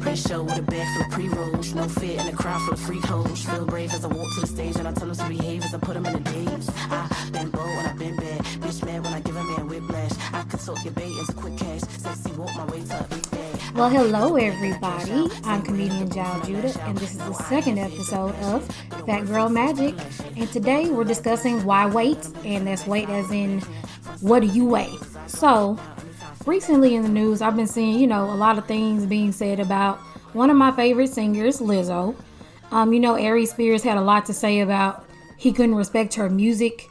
Pre-show with a pre-rolls, no a brave as I walk to the stage and I tell them to behave as I put them in the. I been bold when I been bad, bitch when I give a man whiplash. I consult your as a quick cash, walk my way to. Well, hello everybody. I'm comedian Jaljuda, and this is the second episode of Fat Girl Magic. And today we're discussing why weight, and that's weight as in what do you weigh? So, recently in the news, I've been seeing, you know, a lot of things being said about one of my favorite singers, Lizzo. Um, you know, Ari Spears had a lot to say about he couldn't respect her music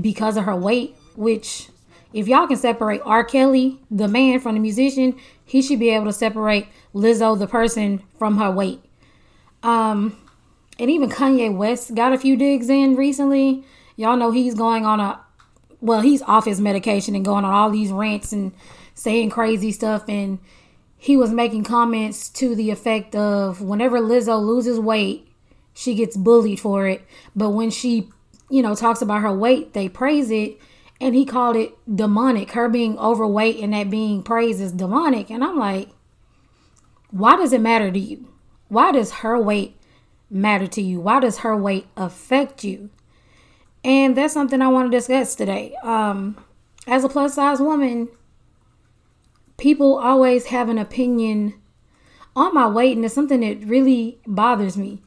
because of her weight, which if y'all can separate R. Kelly, the man, from the musician, he should be able to separate Lizzo, the person, from her weight. Um, and even Kanye West got a few digs in recently. Y'all know he's going on a, well, he's off his medication and going on all these rants and saying crazy stuff. And he was making comments to the effect of whenever Lizzo loses weight, she gets bullied for it. But when she, you know, talks about her weight, they praise it and he called it demonic. Her being overweight and that being praised is demonic. And I'm like, why does it matter to you? Why does her weight matter to you? Why does her weight affect you? And that's something I want to discuss today. Um, as a plus size woman, people always have an opinion on my weight, and it's something that really bothers me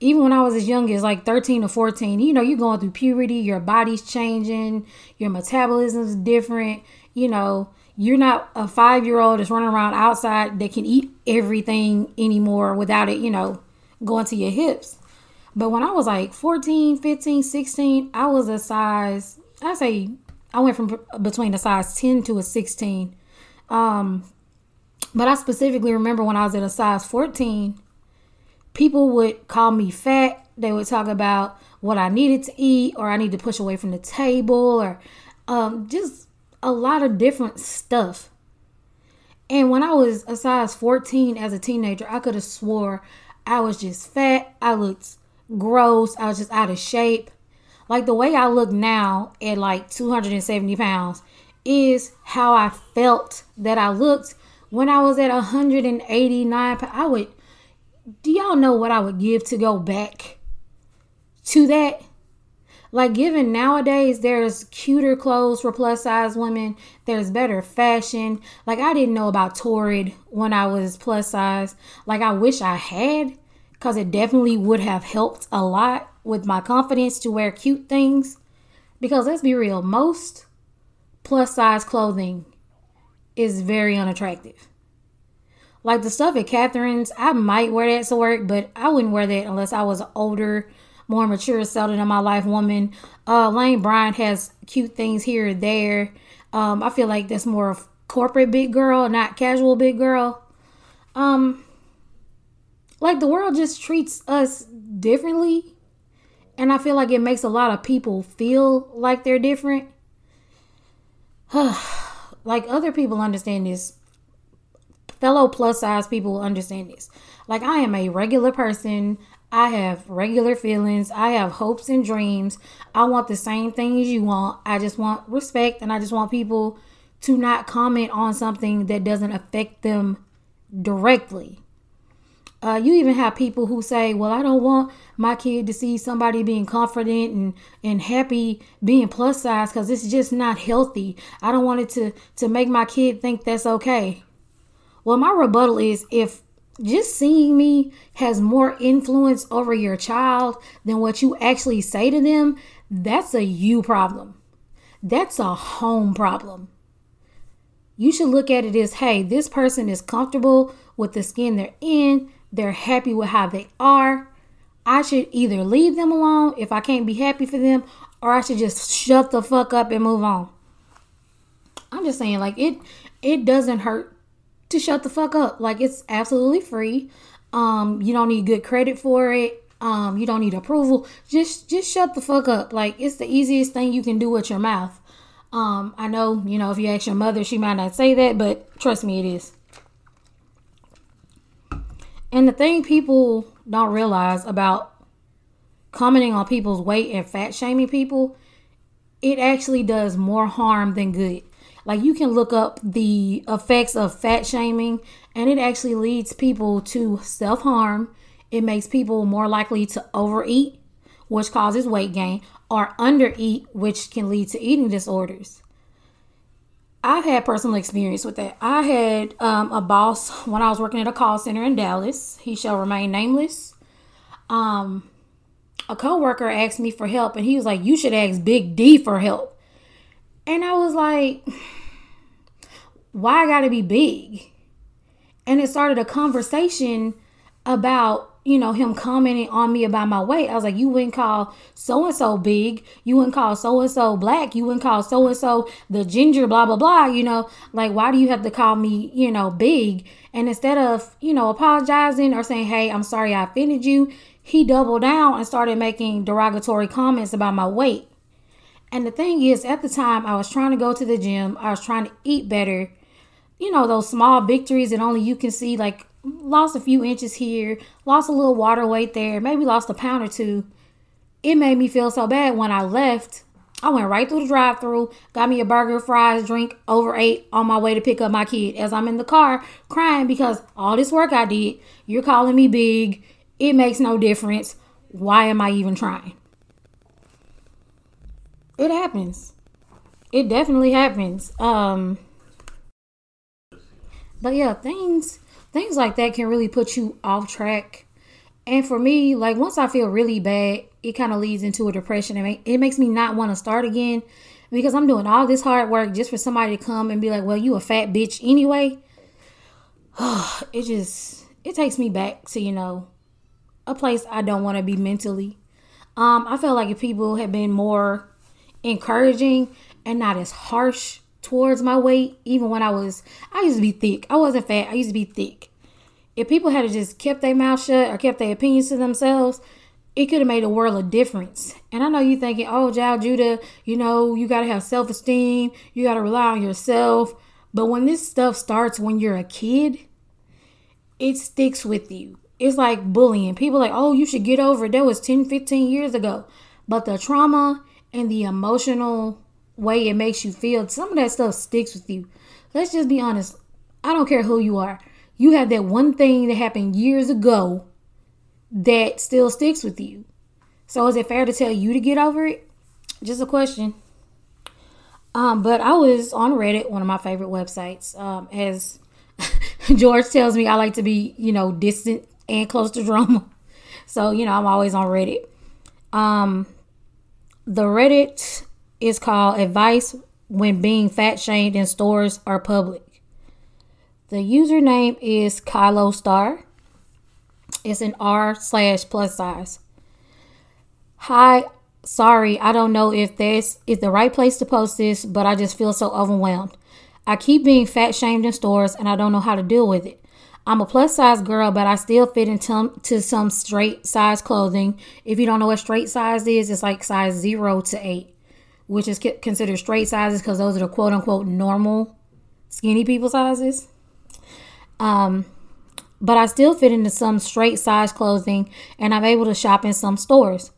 even when I was as young as like 13 or 14, you know, you're going through puberty, your body's changing, your metabolism's different, you know, you're not a five year old that's running around outside that can eat everything anymore without it, you know, going to your hips. But when I was like 14, 15, 16, I was a size, I say, I went from between a size 10 to a 16. Um, but I specifically remember when I was at a size 14, people would call me fat. They would talk about what I needed to eat or I need to push away from the table or um, just a lot of different stuff. And when I was a size 14 as a teenager, I could have swore I was just fat. I looked gross. I was just out of shape. Like the way I look now at like 270 pounds is how I felt that I looked when I was at 189. I would do y'all know what I would give to go back to that? Like, given nowadays, there's cuter clothes for plus size women, there's better fashion. Like, I didn't know about Torrid when I was plus size. Like, I wish I had, because it definitely would have helped a lot with my confidence to wear cute things. Because let's be real, most plus size clothing is very unattractive. Like the stuff at Catherine's, I might wear that to work, but I wouldn't wear that unless I was older, more mature, settled in my life woman. Uh, Lane Bryant has cute things here and there. Um, I feel like that's more of corporate big girl, not casual big girl. Um, like the world just treats us differently, and I feel like it makes a lot of people feel like they're different. like other people understand this fellow plus size people understand this. Like, I am a regular person. I have regular feelings. I have hopes and dreams. I want the same things you want. I just want respect and I just want people to not comment on something that doesn't affect them directly. Uh, you even have people who say, "Well, I don't want my kid to see somebody being confident and and happy being plus size because it's just not healthy. I don't want it to to make my kid think that's okay." Well, my rebuttal is if just seeing me has more influence over your child than what you actually say to them, that's a you problem. That's a home problem. You should look at it as hey, this person is comfortable with the skin they're in, they're happy with how they are. I should either leave them alone if I can't be happy for them, or I should just shut the fuck up and move on. I'm just saying, like it it doesn't hurt to shut the fuck up. Like it's absolutely free. Um, you don't need good credit for it. Um, you don't need approval. Just just shut the fuck up. Like it's the easiest thing you can do with your mouth. Um, I know, you know, if you ask your mother, she might not say that, but trust me, it is. And the thing people don't realize about commenting on people's weight and fat shaming people it actually does more harm than good. Like you can look up the effects of fat shaming, and it actually leads people to self harm. It makes people more likely to overeat, which causes weight gain, or undereat, which can lead to eating disorders. I've had personal experience with that. I had um, a boss when I was working at a call center in Dallas. He shall remain nameless. Um, a coworker asked me for help, and he was like, "You should ask Big D for help." And I was like, "Why I gotta be big?" And it started a conversation about you know, him commenting on me about my weight. I was like, you wouldn't call so and so big. You wouldn't call so and so black. You wouldn't call so and so the ginger, blah, blah, blah. You know, like, why do you have to call me, you know, big? And instead of, you know, apologizing or saying, hey, I'm sorry I offended you, he doubled down and started making derogatory comments about my weight. And the thing is, at the time, I was trying to go to the gym, I was trying to eat better. You know, those small victories that only you can see, like lost a few inches here, lost a little water weight there, maybe lost a pound or two. It made me feel so bad when I left. I went right through the drive through, got me a burger, fries, drink, overate on my way to pick up my kid. As I'm in the car crying because all this work I did, you're calling me big. It makes no difference. Why am I even trying? It happens. It definitely happens. Um but yeah, things things like that can really put you off track. And for me, like once I feel really bad, it kind of leads into a depression. It, it makes me not want to start again because I'm doing all this hard work just for somebody to come and be like, "Well, you a fat bitch anyway." it just it takes me back to you know a place I don't want to be mentally. Um, I feel like if people had been more encouraging and not as harsh towards my weight, even when I was, I used to be thick. I wasn't fat. I used to be thick. If people had just kept their mouth shut or kept their opinions to themselves, it could have made a world of difference. And I know you're thinking, oh, Jaljuda, you know, you got to have self esteem. You got to rely on yourself. But when this stuff starts when you're a kid, it sticks with you. It's like bullying. People like, oh, you should get over it. That was 10, 15 years ago. But the trauma and the emotional way it makes you feel, some of that stuff sticks with you. Let's just be honest. I don't care who you are. You have that one thing that happened years ago that still sticks with you. So is it fair to tell you to get over it? Just a question. Um, but I was on Reddit, one of my favorite websites. Um, as George tells me, I like to be, you know, distant and close to drama. So, you know, I'm always on Reddit. Um, the Reddit is called Advice When Being Fat Shamed in Stores or Public. The username is Kylo Star. It's an R slash plus size. Hi, sorry, I don't know if this is the right place to post this, but I just feel so overwhelmed. I keep being fat shamed in stores and I don't know how to deal with it. I'm a plus size girl, but I still fit into to some straight size clothing. If you don't know what straight size is, it's like size zero to eight which is considered straight sizes because those are the quote unquote normal skinny people sizes. Um, but I still fit into some straight size clothing and I'm able to shop in some stores.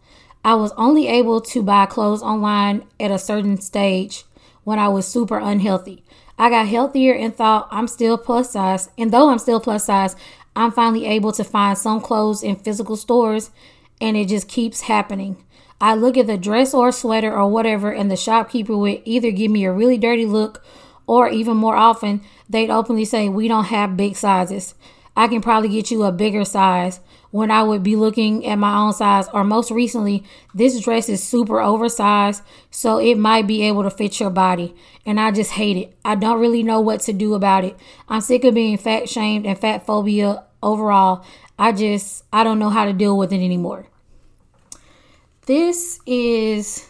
I was only able to buy clothes online at a certain stage when I was super unhealthy. I got healthier and thought I'm still plus size. And though I'm still plus size, I'm finally able to find some clothes in physical stores and it just keeps happening. I look at the dress or sweater or whatever, and the shopkeeper would either give me a really dirty look or even more often, they'd openly say, We don't have big sizes. I can probably get you a bigger size when I would be looking at my own size. Or most recently, this dress is super oversized, so it might be able to fit your body. And I just hate it. I don't really know what to do about it. I'm sick of being fat shamed and fat phobia overall. I just, I don't know how to deal with it anymore. This is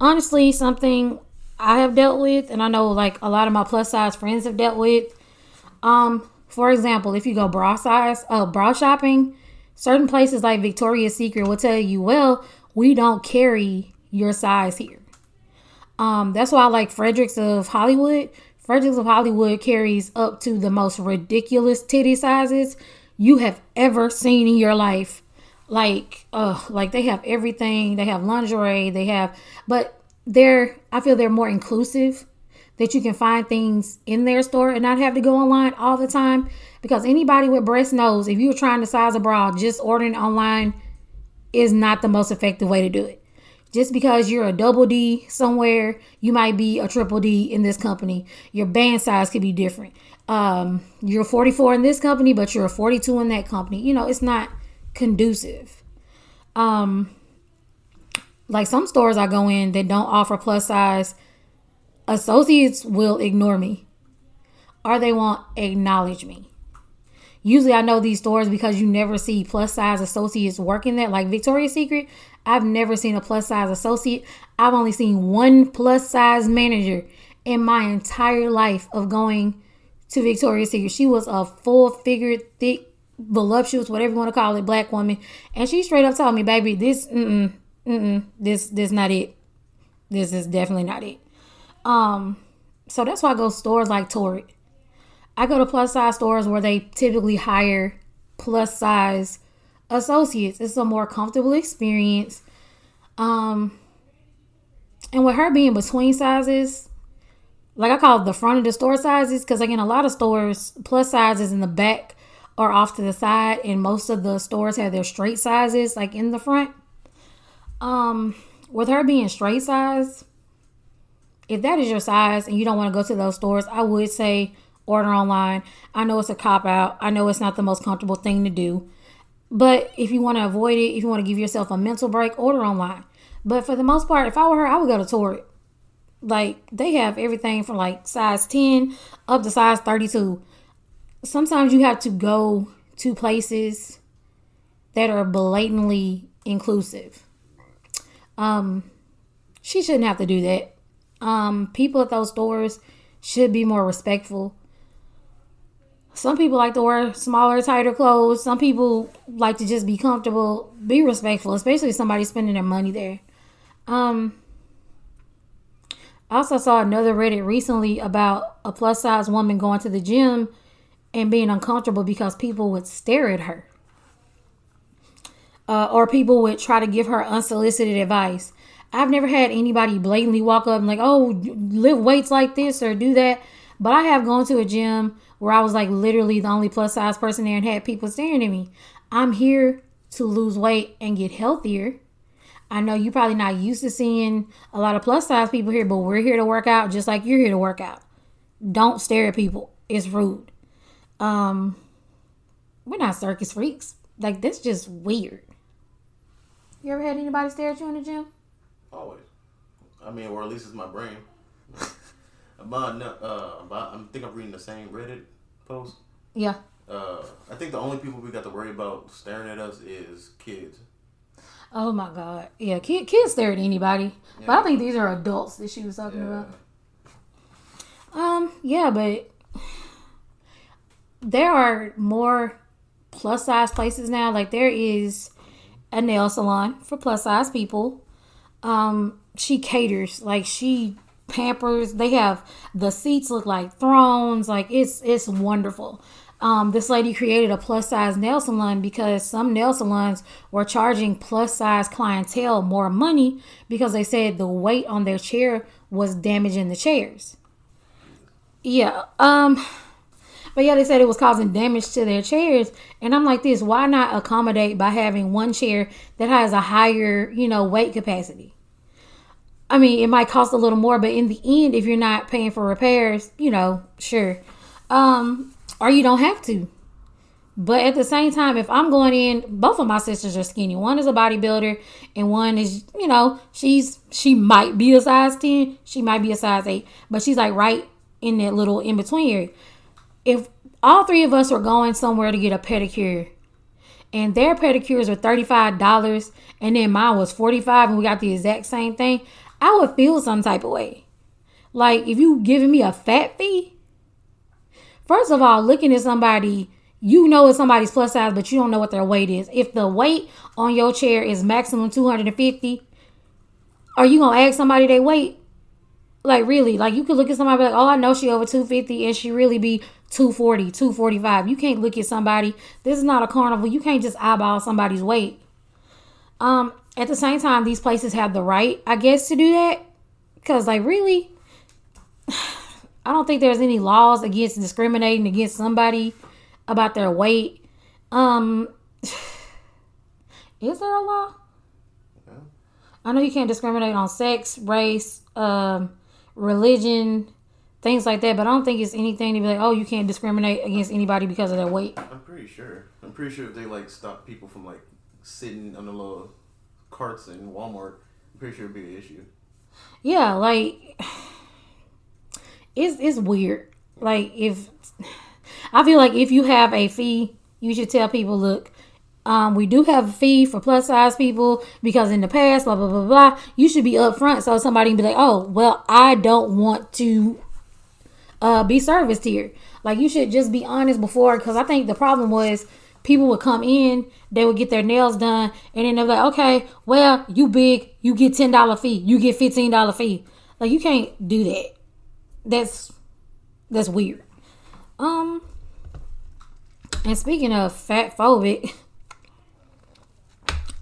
honestly something I have dealt with, and I know like a lot of my plus size friends have dealt with. Um, for example, if you go bra size, uh, bra shopping, certain places like Victoria's Secret will tell you, well, we don't carry your size here. Um, that's why I like Fredericks of Hollywood. Fredericks of Hollywood carries up to the most ridiculous titty sizes you have ever seen in your life like uh like they have everything they have lingerie they have but they're I feel they're more inclusive that you can find things in their store and not have to go online all the time because anybody with breast knows if you're trying to size a bra just ordering online is not the most effective way to do it just because you're a double D somewhere, you might be a triple D in this company. Your band size could be different. Um, you're 44 in this company, but you're a 42 in that company. You know, it's not conducive. Um, like some stores I go in that don't offer plus size, associates will ignore me or they won't acknowledge me. Usually I know these stores because you never see plus size associates working there. Like Victoria's Secret, I've never seen a plus size associate. I've only seen one plus size manager in my entire life of going to Victoria's Secret. She was a full figured, thick, voluptuous, whatever you want to call it, black woman. And she straight up told me, baby, this, mm-mm, mm-mm, this, this is not it. This is definitely not it. Um, so that's why I go stores like Torrid. I go to plus size stores where they typically hire plus size associates. It's a more comfortable experience. Um, and with her being between sizes, like I call it the front of the store sizes, because again, a lot of stores plus sizes in the back or off to the side, and most of the stores have their straight sizes like in the front. Um, with her being straight size, if that is your size and you don't want to go to those stores, I would say order online. I know it's a cop out. I know it's not the most comfortable thing to do. But if you want to avoid it, if you want to give yourself a mental break, order online. But for the most part, if I were her, I would go to Torrid. Like they have everything from like size 10 up to size 32. Sometimes you have to go to places that are blatantly inclusive. Um she shouldn't have to do that. Um people at those stores should be more respectful some people like to wear smaller, tighter clothes. Some people like to just be comfortable. Be respectful, especially if somebody's spending their money there. Um, I also saw another Reddit recently about a plus size woman going to the gym and being uncomfortable because people would stare at her. Uh, or people would try to give her unsolicited advice. I've never had anybody blatantly walk up and like, oh, lift weights like this or do that. But I have gone to a gym where I was like literally the only plus size person there and had people staring at me. I'm here to lose weight and get healthier. I know you're probably not used to seeing a lot of plus size people here, but we're here to work out just like you're here to work out. Don't stare at people. It's rude. Um we're not circus freaks. Like that's just weird. You ever had anybody stare at you in the gym? Always. I mean, or at least it's my brain. About, uh, about, I think I'm reading the same Reddit post. Yeah. Uh, I think the only people we got to worry about staring at us is kids. Oh my god, yeah, kid, kids stare at anybody, yeah. but I think these are adults that she was talking yeah. about. Um, yeah, but there are more plus size places now. Like there is a nail salon for plus size people. Um, she caters, like she pampers. They have the seats look like thrones. Like it's it's wonderful. Um, this lady created a plus size nail salon because some nail salons were charging plus size clientele more money because they said the weight on their chair was damaging the chairs. Yeah. Um but yeah, they said it was causing damage to their chairs. And I'm like this, why not accommodate by having one chair that has a higher, you know, weight capacity? I mean, it might cost a little more, but in the end, if you're not paying for repairs, you know, sure. Um, or you don't have to. But at the same time, if I'm going in, both of my sisters are skinny. One is a bodybuilder, and one is, you know, she's she might be a size 10, she might be a size 8, but she's like right in that little in between area. If all three of us were going somewhere to get a pedicure, and their pedicures are $35, and then mine was 45 and we got the exact same thing, I would feel some type of way. Like if you giving me a fat fee, first of all, looking at somebody, you know it's somebody's plus size, but you don't know what their weight is. If the weight on your chair is maximum 250, are you gonna ask somebody their weight? Like really, like you could look at somebody like, oh, I know she over 250 and she really be 240, 245. You can't look at somebody. This is not a carnival. You can't just eyeball somebody's weight. Um, at the same time, these places have the right, I guess, to do that. Cause like really, I don't think there's any laws against discriminating against somebody about their weight. Um, is there a law? I know you can't discriminate on sex, race, um, religion, things like that. But I don't think it's anything to be like, oh, you can't discriminate against anybody because of their weight. I'm pretty sure. I'm pretty sure if they like stop people from like sitting on the little carts in Walmart, I'm pretty sure it'd be an issue. Yeah, like it's it's weird. Like if I feel like if you have a fee, you should tell people, look, um, we do have a fee for plus size people because in the past, blah blah blah blah. You should be upfront so somebody can be like, oh, well, I don't want to uh, be serviced here. Like you should just be honest before, because I think the problem was people would come in, they would get their nails done, and then they're like, okay, well, you big, you get ten dollar fee, you get fifteen dollar fee. Like you can't do that. That's that's weird. Um, and speaking of fat phobic,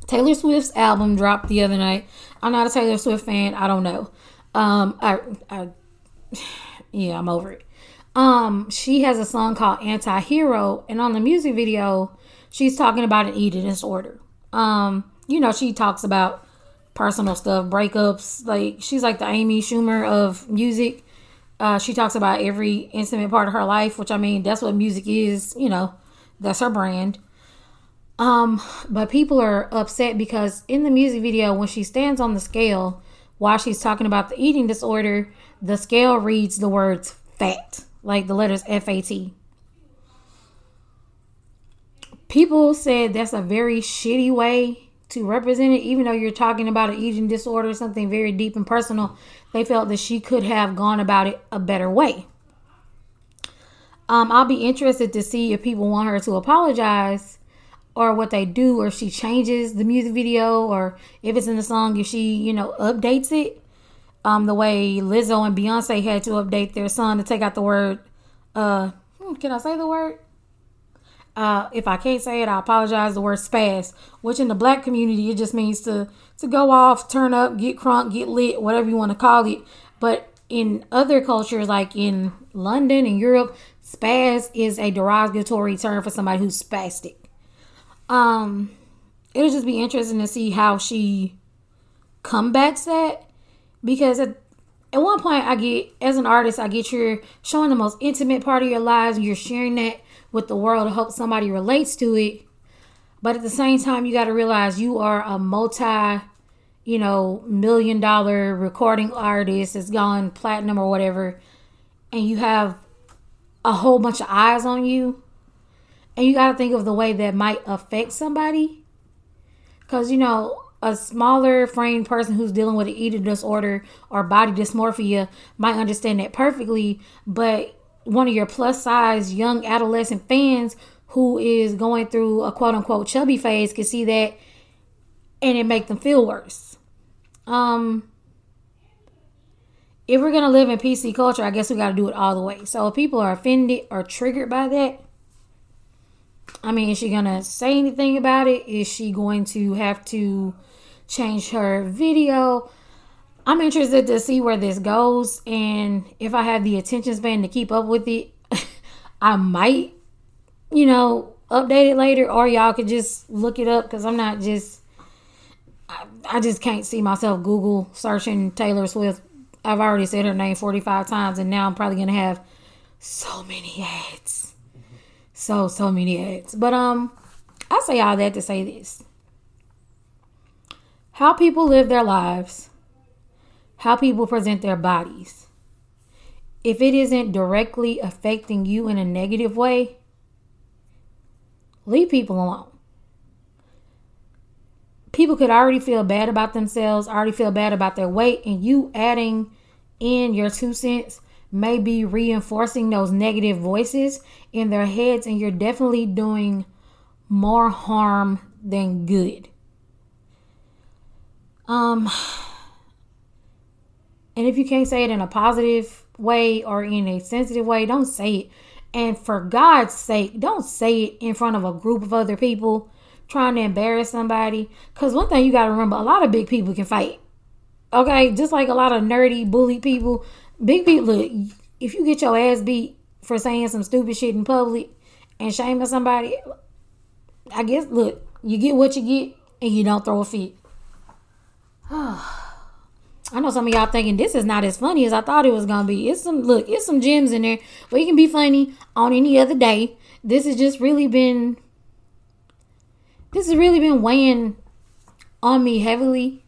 Taylor Swift's album dropped the other night. I'm not a Taylor Swift fan. I don't know. Um, I, I, yeah, I'm over it. Um, she has a song called Anti-Hero, and on the music video, she's talking about an eating disorder. Um, you know, she talks about personal stuff, breakups. Like she's like the Amy Schumer of music. Uh, she talks about every intimate part of her life, which I mean, that's what music is. You know, that's her brand. Um, but people are upset because in the music video, when she stands on the scale while she's talking about the eating disorder, the scale reads the words fat, like the letters F A T. People said that's a very shitty way to represent it, even though you're talking about an eating disorder, something very deep and personal. They felt that she could have gone about it a better way. Um, I'll be interested to see if people want her to apologize or what they do or she changes the music video or if it's in the song if she you know updates it um the way lizzo and beyonce had to update their song to take out the word uh hmm, can i say the word? Uh if i can't say it i apologize the word spaz which in the black community it just means to to go off turn up get crunk get lit whatever you want to call it. But in other cultures like in london and europe spaz is a derogatory term for somebody who's spastic. Um, it'll just be interesting to see how she combats that because at, at one point I get as an artist I get you're showing the most intimate part of your lives and you're sharing that with the world to hope somebody relates to it. But at the same time, you got to realize you are a multi, you know, million dollar recording artist that's gone platinum or whatever, and you have a whole bunch of eyes on you and you got to think of the way that might affect somebody. Because, you know, a smaller framed person who's dealing with an eating disorder or body dysmorphia might understand that perfectly. But one of your plus size young adolescent fans who is going through a quote unquote chubby phase can see that and it make them feel worse. Um, if we're gonna live in PC culture, I guess we got to do it all the way. So if people are offended or triggered by that, I mean, is she gonna say anything about it? Is she going to have to change her video? I'm interested to see where this goes, and if I have the attention span to keep up with it, I might, you know, update it later, or y'all could just look it up because I'm not just, I, I just can't see myself Google searching Taylor Swift. I've already said her name 45 times, and now I'm probably gonna have so many ads so so many ads. But um, I say all that to say this: how people live their lives, how people present their bodies. If it isn't directly affecting you in a negative way, leave people alone. People could already feel bad about themselves, already feel bad about their weight, and you adding in your two cents may be reinforcing those negative voices in their heads, and you're definitely doing more harm than good. Um, and if you can't say it in a positive way or in a sensitive way, don't say it. And for God's sake, don't say it in front of a group of other people trying to embarrass somebody. Because one thing you got to remember a lot of big people can fight. Okay, just like a lot of nerdy bully people, big people. Look, if you get your ass beat for saying some stupid shit in public and shaming somebody, I guess look, you get what you get, and you don't throw a fit. I know some of y'all thinking this is not as funny as I thought it was gonna be. It's some look, it's some gems in there, it can be funny on any other day. This has just really been this has really been weighing on me heavily.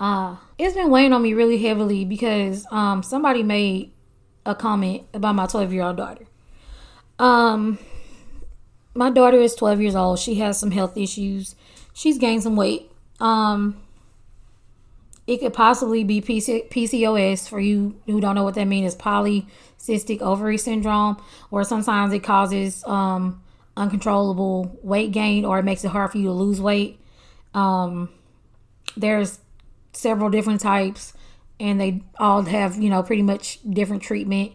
Uh it's been weighing on me really heavily because um somebody made a comment about my 12 year old daughter. Um my daughter is 12 years old. She has some health issues. She's gained some weight. Um it could possibly be PC- PCOS for you who don't know what that means is polycystic ovary syndrome, or sometimes it causes um, uncontrollable weight gain or it makes it hard for you to lose weight. Um, there's several different types, and they all have you know pretty much different treatment.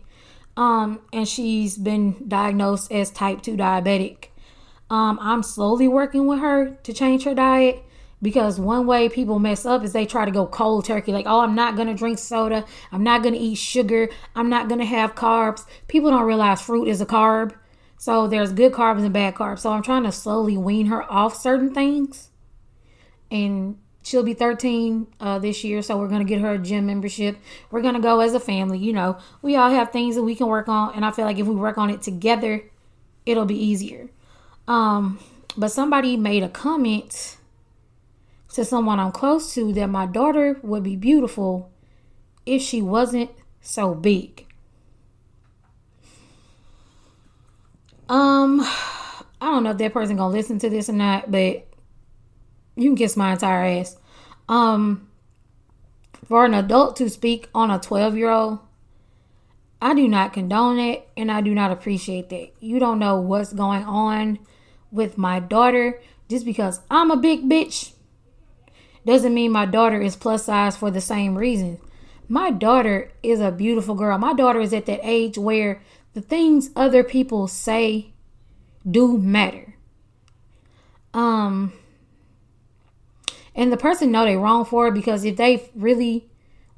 Um, and she's been diagnosed as type two diabetic. Um, I'm slowly working with her to change her diet because one way people mess up is they try to go cold turkey like oh i'm not going to drink soda. I'm not going to eat sugar. I'm not going to have carbs. People don't realize fruit is a carb. So there's good carbs and bad carbs. So i'm trying to slowly wean her off certain things. And she'll be 13 uh, this year so we're going to get her a gym membership. We're going to go as a family you know. We all have things that we can work on and i feel like if we work on it together it'll be easier. Um but somebody made a comment to someone I'm close to that my daughter would be beautiful if she wasn't so big. Um, I don't know if that person gonna listen to this or not, but you can kiss my entire ass. Um, for an adult to speak on a 12 year old, I do not condone it and I do not appreciate that. You don't know what's going on with my daughter just because I'm a big bitch doesn't mean my daughter is plus size for the same reason. My daughter is a beautiful girl. My daughter is at that age where the things other people say do matter. Um and the person know they wrong for it because if they really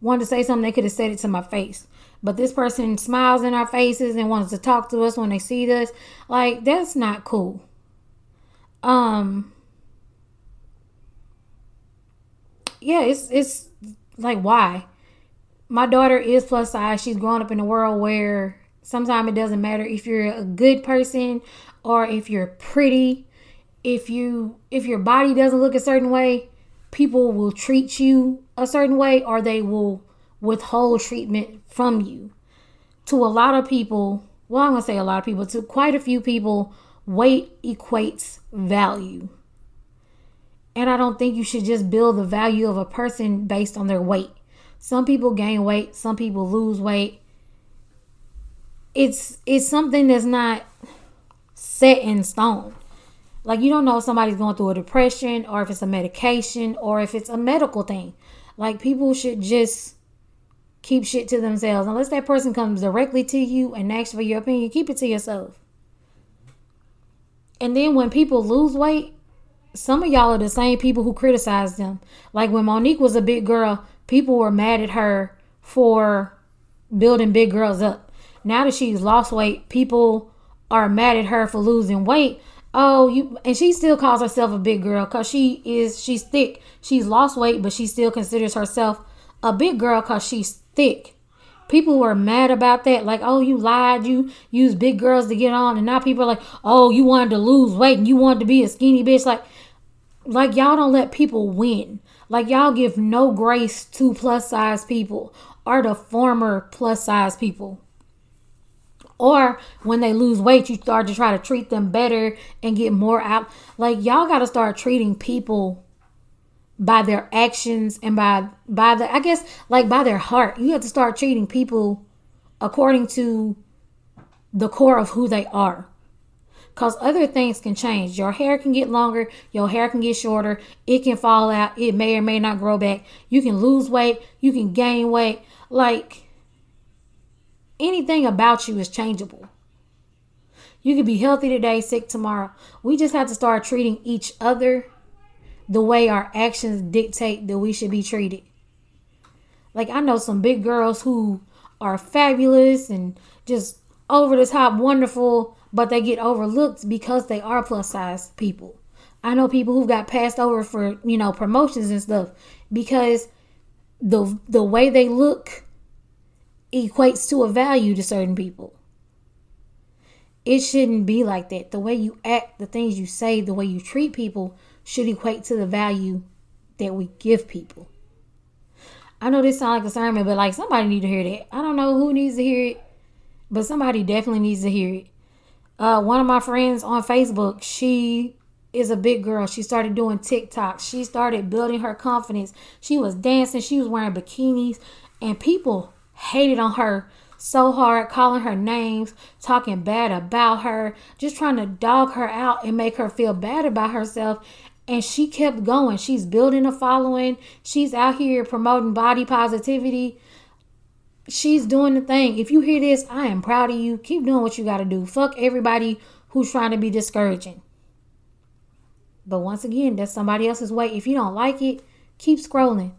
wanted to say something, they could have said it to my face. But this person smiles in our faces and wants to talk to us when they see us. Like that's not cool. Um yeah, it's it's like why? My daughter is plus size. She's grown up in a world where sometimes it doesn't matter if you're a good person or if you're pretty. If you if your body doesn't look a certain way, people will treat you a certain way or they will withhold treatment from you. To a lot of people, well, I'm gonna say a lot of people, to quite a few people, weight equates value. And I don't think you should just build the value of a person based on their weight. Some people gain weight, some people lose weight. It's it's something that's not set in stone. Like you don't know if somebody's going through a depression or if it's a medication or if it's a medical thing. Like people should just keep shit to themselves. Unless that person comes directly to you and asks for your opinion, keep it to yourself. And then when people lose weight, some of y'all are the same people who criticize them. Like when Mo'Nique was a big girl, people were mad at her for building big girls up. Now that she's lost weight, people are mad at her for losing weight. Oh, you and she still calls herself a big girl cuz she is she's thick. She's lost weight, but she still considers herself a big girl cuz she's thick. People were mad about that, like, oh, you lied, you use big girls to get on, and now people are like, oh, you wanted to lose weight and you wanted to be a skinny bitch. Like, like y'all don't let people win. Like y'all give no grace to plus size people or the former plus size people. Or when they lose weight, you start to try to treat them better and get more out. Like y'all got to start treating people by their actions and by by the I guess like by their heart. You have to start treating people according to the core of who they are because other things can change. Your hair can get longer, your hair can get shorter, it can fall out, it may or may not grow back. You can lose weight, you can gain weight. Like anything about you is changeable. You could be healthy today, sick tomorrow. We just have to start treating each other the way our actions dictate that we should be treated. Like I know some big girls who are fabulous and just over the top wonderful, but they get overlooked because they are plus size people. I know people who've got passed over for, you know, promotions and stuff because the the way they look equates to a value to certain people. It shouldn't be like that. The way you act, the things you say, the way you treat people should equate to the value that we give people. I know this sounds like a sermon, but like somebody need to hear that. I don't know who needs to hear it, but somebody definitely needs to hear it. Uh, one of my friends on Facebook, she is a big girl. She started doing TikTok. She started building her confidence. She was dancing. She was wearing bikinis, and people hated on her so hard, calling her names, talking bad about her, just trying to dog her out and make her feel bad about herself. And she kept going. She's building a following. She's out here promoting body positivity. She's doing the thing. If you hear this, I am proud of you. Keep doing what you got to do. Fuck everybody who's trying to be discouraging. But once again, that's somebody else's way. If you don't like it, keep scrolling.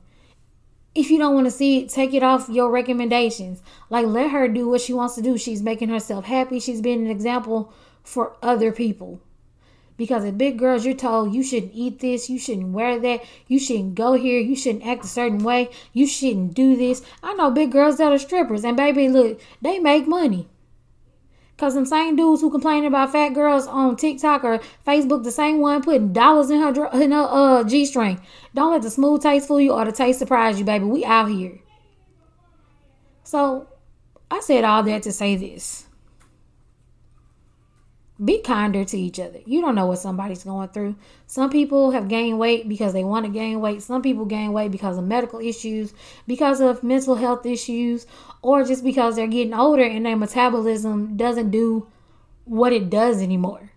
If you don't want to see it, take it off your recommendations. Like, let her do what she wants to do. She's making herself happy. She's being an example for other people. Because as big girls, you're told you shouldn't eat this, you shouldn't wear that, you shouldn't go here, you shouldn't act a certain way, you shouldn't do this. I know big girls that are strippers, and baby, look, they make money. Cause them same dudes who complain about fat girls on TikTok or Facebook, the same one putting dollars in her in her uh, g string. Don't let the smooth taste fool you or the taste surprise you, baby. We out here. So, I said all that to say this: be kinder to each other. You don't know what somebody's going through. Some people have gained weight because they want to gain weight. Some people gain weight because of medical issues, because of mental health issues, or just because they're getting older and their metabolism doesn't do what it does anymore.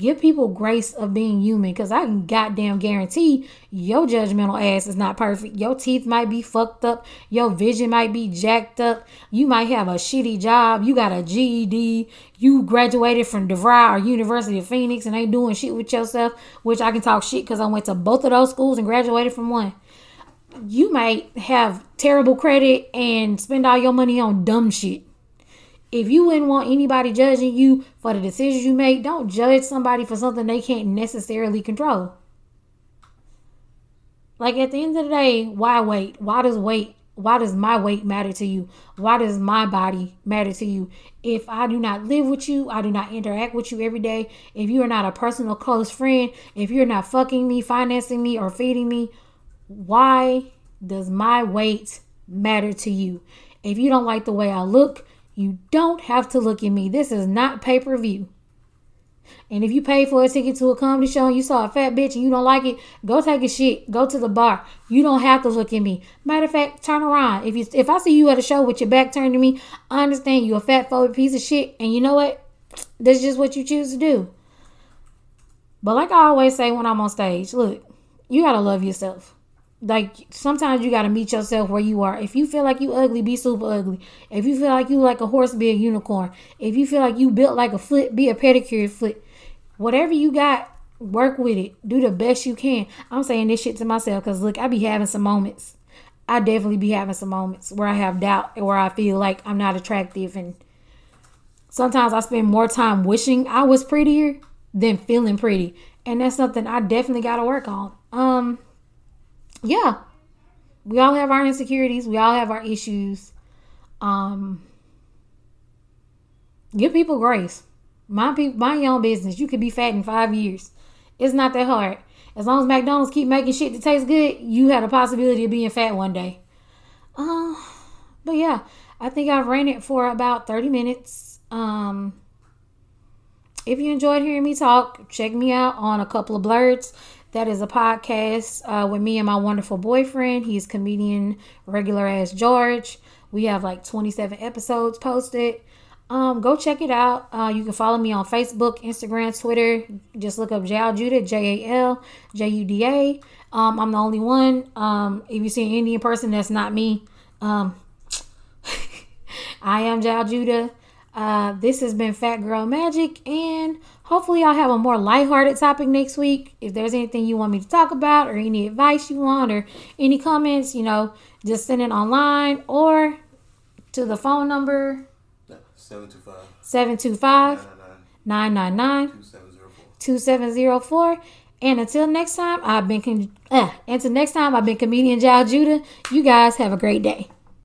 Give people grace of being human because I can goddamn guarantee your judgmental ass is not perfect. Your teeth might be fucked up. Your vision might be jacked up. You might have a shitty job. You got a GED. You graduated from DeVry or University of Phoenix and ain't doing shit with yourself, which I can talk shit because I went to both of those schools and graduated from one you might have terrible credit and spend all your money on dumb shit. If you wouldn't want anybody judging you for the decisions you make, don't judge somebody for something they can't necessarily control. Like at the end of the day, why wait? Why does weight? Why does my weight matter to you? Why does my body matter to you? If I do not live with you, I do not interact with you every day. If you are not a personal close friend, if you're not fucking me, financing me, or feeding me, why does my weight matter to you? If you don't like the way I look, you don't have to look at me. This is not pay per view. And if you pay for a ticket to a comedy show and you saw a fat bitch and you don't like it, go take a shit. Go to the bar. You don't have to look at me. Matter of fact, turn around. If you if I see you at a show with your back turned to me, I understand you a fat phobic piece of shit. And you know what? That's just what you choose to do. But like I always say when I'm on stage, look, you gotta love yourself like sometimes you got to meet yourself where you are. If you feel like you ugly, be super ugly. If you feel like you like a horse, be a unicorn. If you feel like you built like a foot, be a pedicure foot. Whatever you got, work with it. Do the best you can. I'm saying this shit to myself because look, I be having some moments. I definitely be having some moments where I have doubt and where I feel like I'm not attractive and sometimes I spend more time wishing I was prettier than feeling pretty. And that's something I definitely got to work on. Um yeah, we all have our insecurities. We all have our issues. Um, give people grace. Mind people, mind your own business. You could be fat in five years. It's not that hard. As long as McDonald's keep making shit that tastes good, you had a possibility of being fat one day. Uh, but yeah, I think I've ran it for about 30 minutes. Um, if you enjoyed hearing me talk, check me out on a couple of Blerdz. That is a podcast uh, with me and my wonderful boyfriend. He's comedian regular as George. We have like 27 episodes posted. Um, go check it out. Uh, you can follow me on Facebook, Instagram, Twitter. Just look up Jaljuda, J A L J U D A. Um, I'm the only one. Um, if you see an Indian person, that's not me. Um, I am Jaljuda. Uh, this has been Fat Girl Magic, and hopefully I'll have a more lighthearted topic next week. If there's anything you want me to talk about or any advice you want or any comments, you know, just send it online or to the phone number Yeah, 725 725 999 999 2704. 2704. And until next time, I've been, con- uh, until next time, I've been comedian Jaljuda. You guys have a great day.